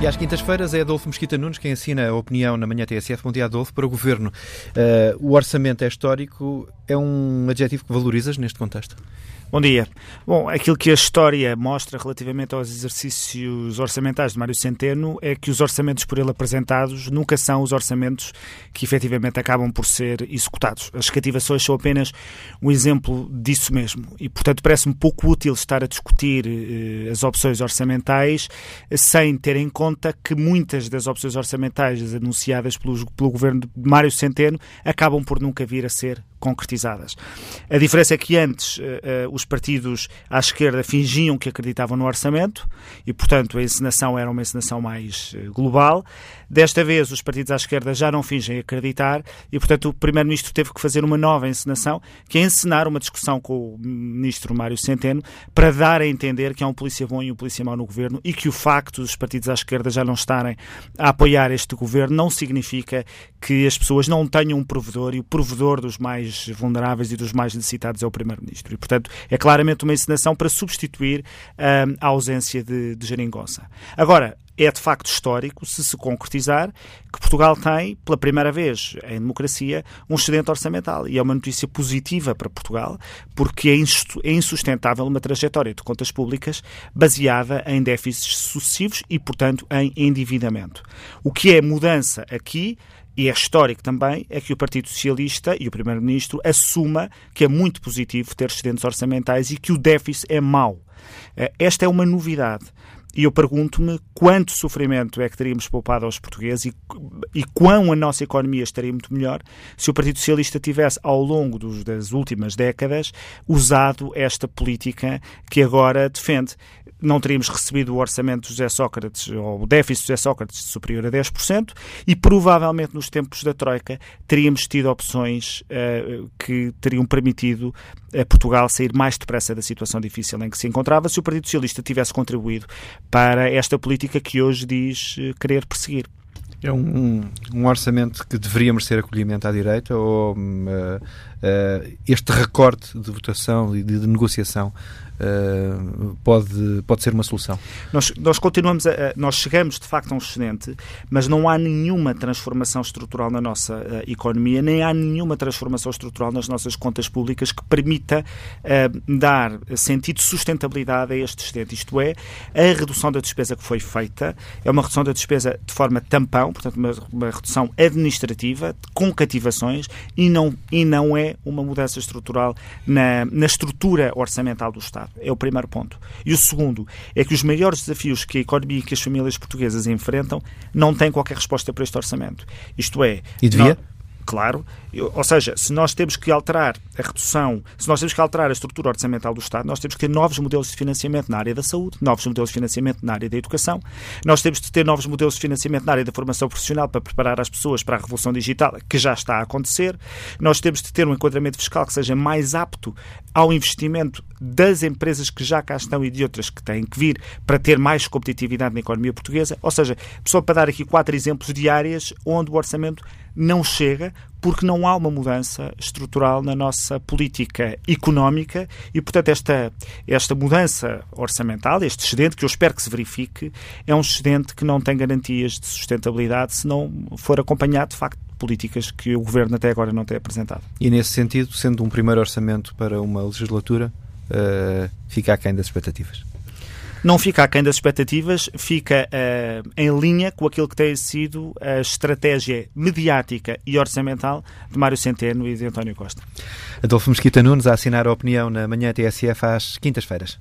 E às quintas-feiras é Adolfo Mesquita Nunes quem assina a opinião na manhã TSF. Bom dia, Adolfo, para o Governo. Uh, o orçamento é histórico. É um adjetivo que valorizas neste contexto? Bom dia. Bom, aquilo que a história mostra relativamente aos exercícios orçamentais de Mário Centeno é que os orçamentos por ele apresentados nunca são os orçamentos que efetivamente acabam por ser executados. As cativações são apenas um exemplo disso mesmo e, portanto, parece-me pouco útil estar a discutir eh, as opções orçamentais sem ter em conta que muitas das opções orçamentais anunciadas pelo, governo de Mário Centeno acabam por nunca vir a ser concretizadas. A diferença é que antes uh, uh, os partidos à esquerda fingiam que acreditavam no orçamento e, portanto, a encenação era uma encenação mais uh, global. Desta vez, os partidos à esquerda já não fingem acreditar e, portanto, o Primeiro-Ministro teve que fazer uma nova encenação, que é encenar uma discussão com o Ministro Mário Centeno para dar a entender que há um polícia bom e um polícia mau no governo e que o facto dos partidos à esquerda já não estarem a apoiar este governo não significa que as pessoas não tenham um provedor e o provedor dos mais vulneráveis e dos mais necessitados é o Primeiro-Ministro. E, portanto, é claramente uma encenação para substituir uh, a ausência de, de geringonça. Agora, é de facto histórico, se se concretizar, que Portugal tem, pela primeira vez em democracia, um excedente orçamental. E é uma notícia positiva para Portugal, porque é, é insustentável uma trajetória de contas públicas baseada em déficits sucessivos e, portanto, em endividamento. O que é mudança aqui e é histórico também, é que o Partido Socialista e o Primeiro-Ministro assuma que é muito positivo ter excedentes orçamentais e que o déficit é mau. Eh, esta é uma novidade. E eu pergunto-me quanto sofrimento é que teríamos poupado aos portugueses e, e quão a nossa economia estaria muito melhor se o Partido Socialista tivesse, ao longo dos, das últimas décadas, usado esta política que agora defende. Não teríamos recebido o orçamento de José Sócrates, ou o déficit de José Sócrates superior a 10%, e provavelmente nos tempos da Troika teríamos tido opções uh, que teriam permitido a Portugal sair mais depressa da situação difícil em que se encontrava se o Partido Socialista tivesse contribuído para esta política que hoje diz uh, querer perseguir. É um, um, orçamento que deveria merecer acolhimento à direita ou uh, uh, este recorte de votação e de, de negociação uh, pode, pode ser uma solução? Nós, nós continuamos, a, nós chegamos de facto a um excedente, mas não há nenhuma transformação estrutural na nossa uh, economia, nem há nenhuma transformação estrutural nas nossas contas públicas que permita dar sentido de sustentabilidade a este excedente. Isto é, a redução da despesa que foi feita é uma redução da despesa de forma tampão, portanto, uma, uma redução administrativa, com cativações, e não, e não é uma mudança estrutural na, na estrutura orçamental do Estado. É o primeiro ponto. E o segundo é que os maiores desafios que a economia e que as famílias portuguesas enfrentam não têm qualquer resposta para este orçamento. Isto é. E devia? Não, claro. Ou seja, se nós temos que alterar a redução, se nós temos que alterar a estrutura orçamental do Estado, nós temos que ter novos modelos de financiamento na área da saúde, novos modelos de financiamento na área da educação, nós temos de ter novos modelos de financiamento na área da formação profissional para preparar as pessoas para a revolução digital, que já está a acontecer, nós temos de ter um enquadramento fiscal que seja mais apto ao investimento das empresas que já cá estão e de outras que têm que vir para ter mais competitividade na economia portuguesa. Ou seja, só para dar aqui quatro exemplos de áreas onde o orçamento não chega porque não há uma mudança estrutural na nossa política económica e, portanto, esta, esta mudança orçamental, este excedente, que eu espero que se verifique, é um excedente que não tem garantias de sustentabilidade se não for acompanhado, de facto, de políticas que o Governo até agora não tem apresentado. E, nesse sentido, sendo um primeiro orçamento para uma legislatura, uh, fica aquém das expectativas? Não fica aquém das expectativas, fica uh, em linha com aquilo que tem sido a estratégia mediática e orçamental de Mário Centeno e de António Costa. Adolfo Mesquita Nunes a assinar a opinião na manhã TSF às quintas-feiras.